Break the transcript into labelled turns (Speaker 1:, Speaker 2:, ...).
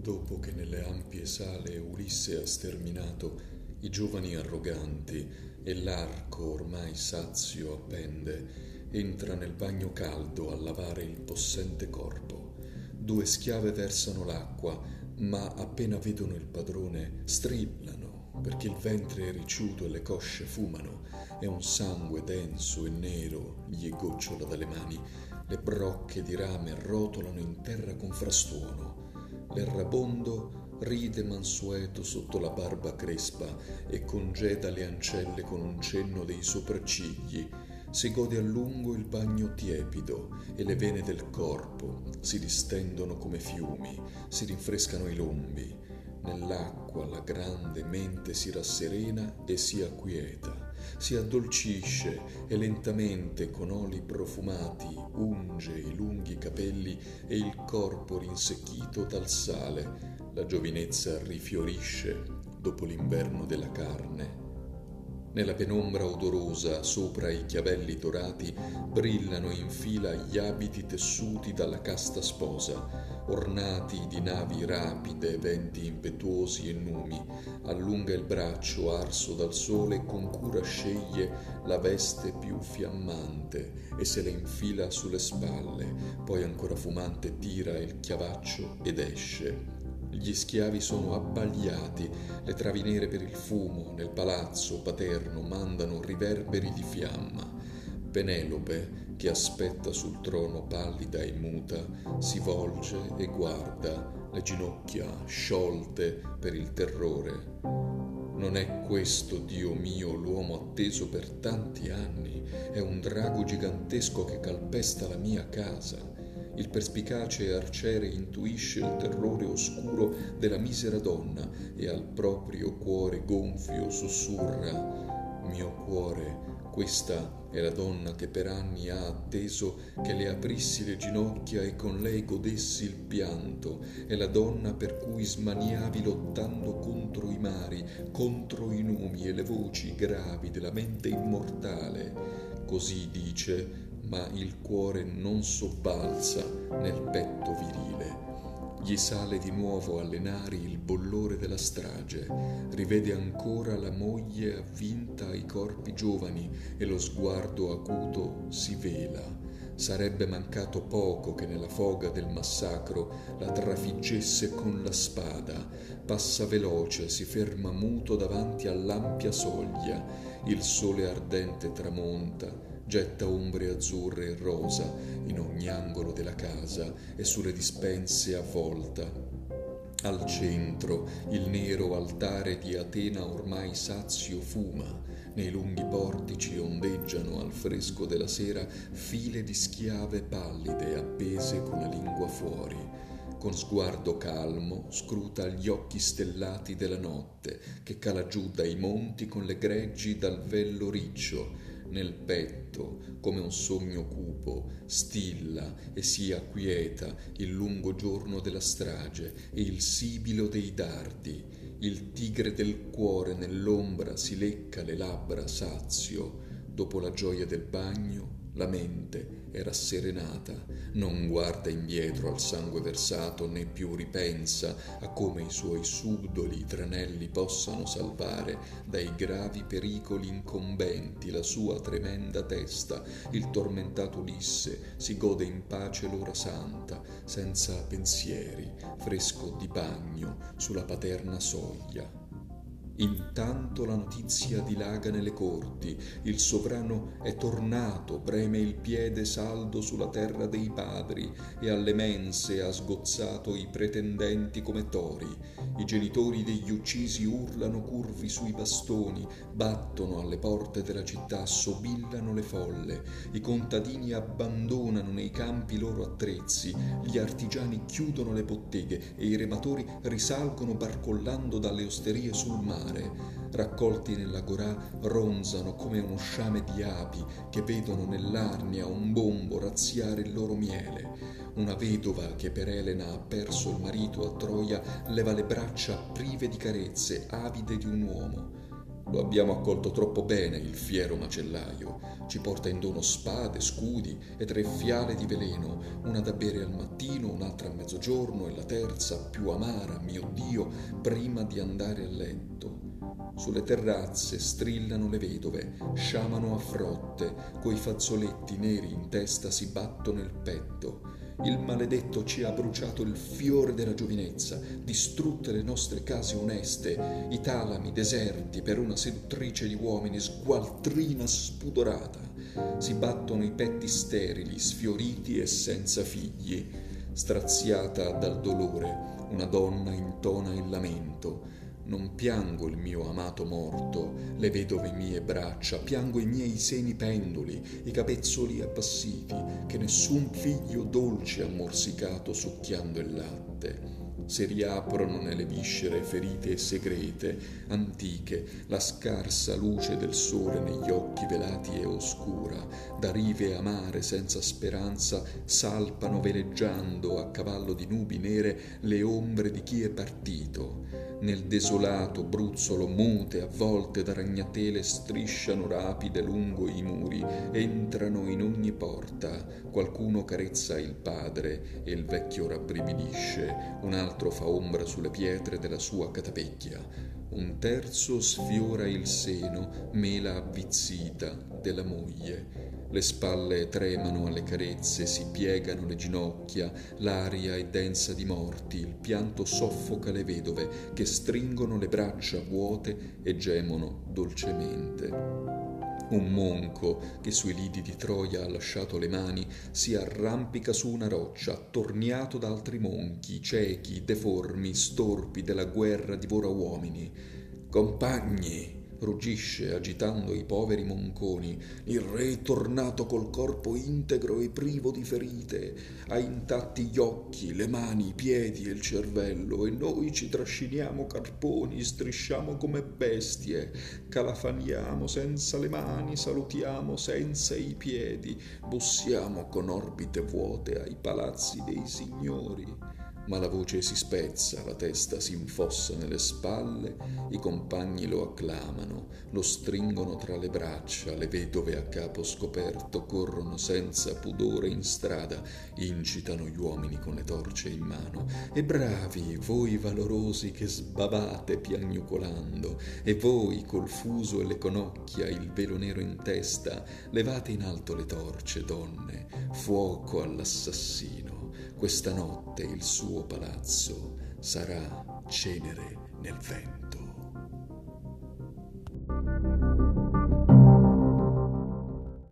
Speaker 1: Dopo che nelle ampie sale Ulisse ha sterminato i giovani arroganti e l'arco ormai sazio appende, entra nel bagno caldo a lavare il possente corpo. Due schiave versano l'acqua, ma appena vedono il padrone strillano perché il ventre è ricciuto e le cosce fumano e un sangue denso e nero gli gocciola dalle mani. Le brocche di rame rotolano in terra con frastuono L'errabondo ride mansueto sotto la barba crespa e congeda le ancelle con un cenno dei sopraccigli. Si gode a lungo il bagno tiepido e le vene del corpo si distendono come fiumi, si rinfrescano i lombi. Nell'acqua la grande mente si rasserena e si acquieta, si addolcisce e lentamente con oli profumati unge i lunghi capelli e il corpo rinsecchito dal sale. La giovinezza rifiorisce dopo l'inverno della carne nella penombra odorosa, sopra i chiavelli dorati, brillano in fila gli abiti tessuti dalla casta sposa, ornati di navi rapide, venti impetuosi e numi. Allunga il braccio arso dal sole e con cura sceglie la veste più fiammante e se la infila sulle spalle, poi ancora fumante tira il chiavaccio ed esce gli schiavi sono abbagliati, le travi nere per il fumo nel palazzo paterno mandano riverberi di fiamma. Penelope, che aspetta sul trono pallida e muta, si volge e guarda, le ginocchia sciolte per il terrore. Non è questo, Dio mio, l'uomo atteso per tanti anni, è un drago gigantesco che calpesta la mia casa. Il perspicace arciere intuisce il terrore oscuro della misera donna e al proprio cuore gonfio sussurra Mio cuore, questa è la donna che per anni ha atteso che le aprissi le ginocchia e con lei godessi il pianto, è la donna per cui smaniavi lottando contro i mari, contro i numi e le voci gravi della mente immortale. Così dice ma il cuore non sobbalza nel petto virile. Gli sale di nuovo alle nari il bollore della strage, rivede ancora la moglie avvinta ai corpi giovani e lo sguardo acuto si vela. Sarebbe mancato poco che nella foga del massacro la trafiggesse con la spada. Passa veloce, si ferma muto davanti all'ampia soglia. Il sole ardente tramonta, getta ombre azzurre e rosa in ogni angolo della casa e sulle dispense a volta. Al centro il nero altare di Atena ormai sazio fuma, nei lunghi portici ondeggiano al fresco della sera file di schiave pallide appese con la lingua fuori. Con sguardo calmo scruta gli occhi stellati della notte che cala giù dai monti con le greggi dal vello riccio nel petto come un sogno cupo, stilla e si acquieta il lungo giorno della strage e il sibilo dei dardi. Il tigre del cuore nell'ombra si lecca le labbra sazio, dopo la gioia del bagno la mente è rasserenata, non guarda indietro al sangue versato né più ripensa a come i suoi subdoli tranelli possano salvare dai gravi pericoli incombenti la sua tremenda testa. Il tormentato Ulisse si gode in pace l'ora santa, senza pensieri, fresco di bagno sulla paterna soglia. Intanto la notizia dilaga nelle corti, il sovrano è tornato, preme il piede saldo sulla terra dei padri e alle mense ha sgozzato i pretendenti come tori. I genitori degli uccisi urlano curvi sui bastoni, battono alle porte della città, sobillano le folle, i contadini abbandonano nei campi i loro attrezzi, gli artigiani chiudono le botteghe e i rematori risalgono barcollando dalle osterie sul mare mare, raccolti nell'agorà, ronzano come uno sciame di api che vedono nell'arnia un bombo razziare il loro miele. Una vedova che per Elena ha perso il marito a Troia leva le braccia prive di carezze, avide di un uomo. Lo abbiamo accolto troppo bene, il fiero macellaio. Ci porta in dono spade, scudi e tre fiale di veleno, una da bere al mattino, un'altra a mezzogiorno e la terza, più amara, mio Dio, prima di andare a letto. Sulle terrazze strillano le vedove, sciamano a frotte, coi fazzoletti neri in testa si battono il petto. Il maledetto ci ha bruciato il fiore della giovinezza, distrutte le nostre case oneste, i talami deserti per una seduttrice di uomini, sgualtrina spudorata. Si battono i petti sterili, sfioriti e senza figli. Straziata dal dolore, una donna intona il lamento non piango il mio amato morto, le vedove mie braccia, piango i miei seni penduli, i capezzoli appassiti, che nessun figlio dolce ha morsicato succhiando il latte. Si riaprono nelle viscere ferite e segrete, antiche, la scarsa luce del sole negli occhi velati e oscura, da rive amare senza speranza salpano veleggiando a cavallo di nubi nere le ombre di chi è partito. Nel desolato bruzzolo mute avvolte da ragnatele strisciano rapide lungo i muri, entrano in ogni porta, qualcuno carezza il padre e il vecchio rabbrividisce, un altro fa ombra sulle pietre della sua catapecchia, un terzo sfiora il seno, mela avvizzita della moglie. Le spalle tremano alle carezze, si piegano le ginocchia, l'aria è densa di morti, il pianto soffoca le vedove che stringono le braccia vuote e gemono dolcemente. Un monco che sui lidi di Troia ha lasciato le mani si arrampica su una roccia, attorniato da altri monchi, ciechi, deformi, storpi della guerra divora uomini. Compagni, ruggisce agitando i poveri monconi. Il re tornato col corpo integro e privo di ferite, ha intatti gli occhi, le mani, i piedi e il cervello, e noi ci trasciniamo carponi, strisciamo come bestie, calafaniamo senza le mani, salutiamo senza i piedi, bussiamo con orbite vuote ai palazzi dei signori ma la voce si spezza, la testa si infossa nelle spalle, i compagni lo acclamano, lo stringono tra le braccia, le vedove a capo scoperto corrono senza pudore in strada, incitano gli uomini con le torce in mano. E bravi, voi valorosi che sbavate piagnucolando, e voi col fuso e le conocchia, il velo nero in testa, levate in alto le torce, donne, fuoco all'assassino questa notte il suo palazzo sarà cenere nel vento.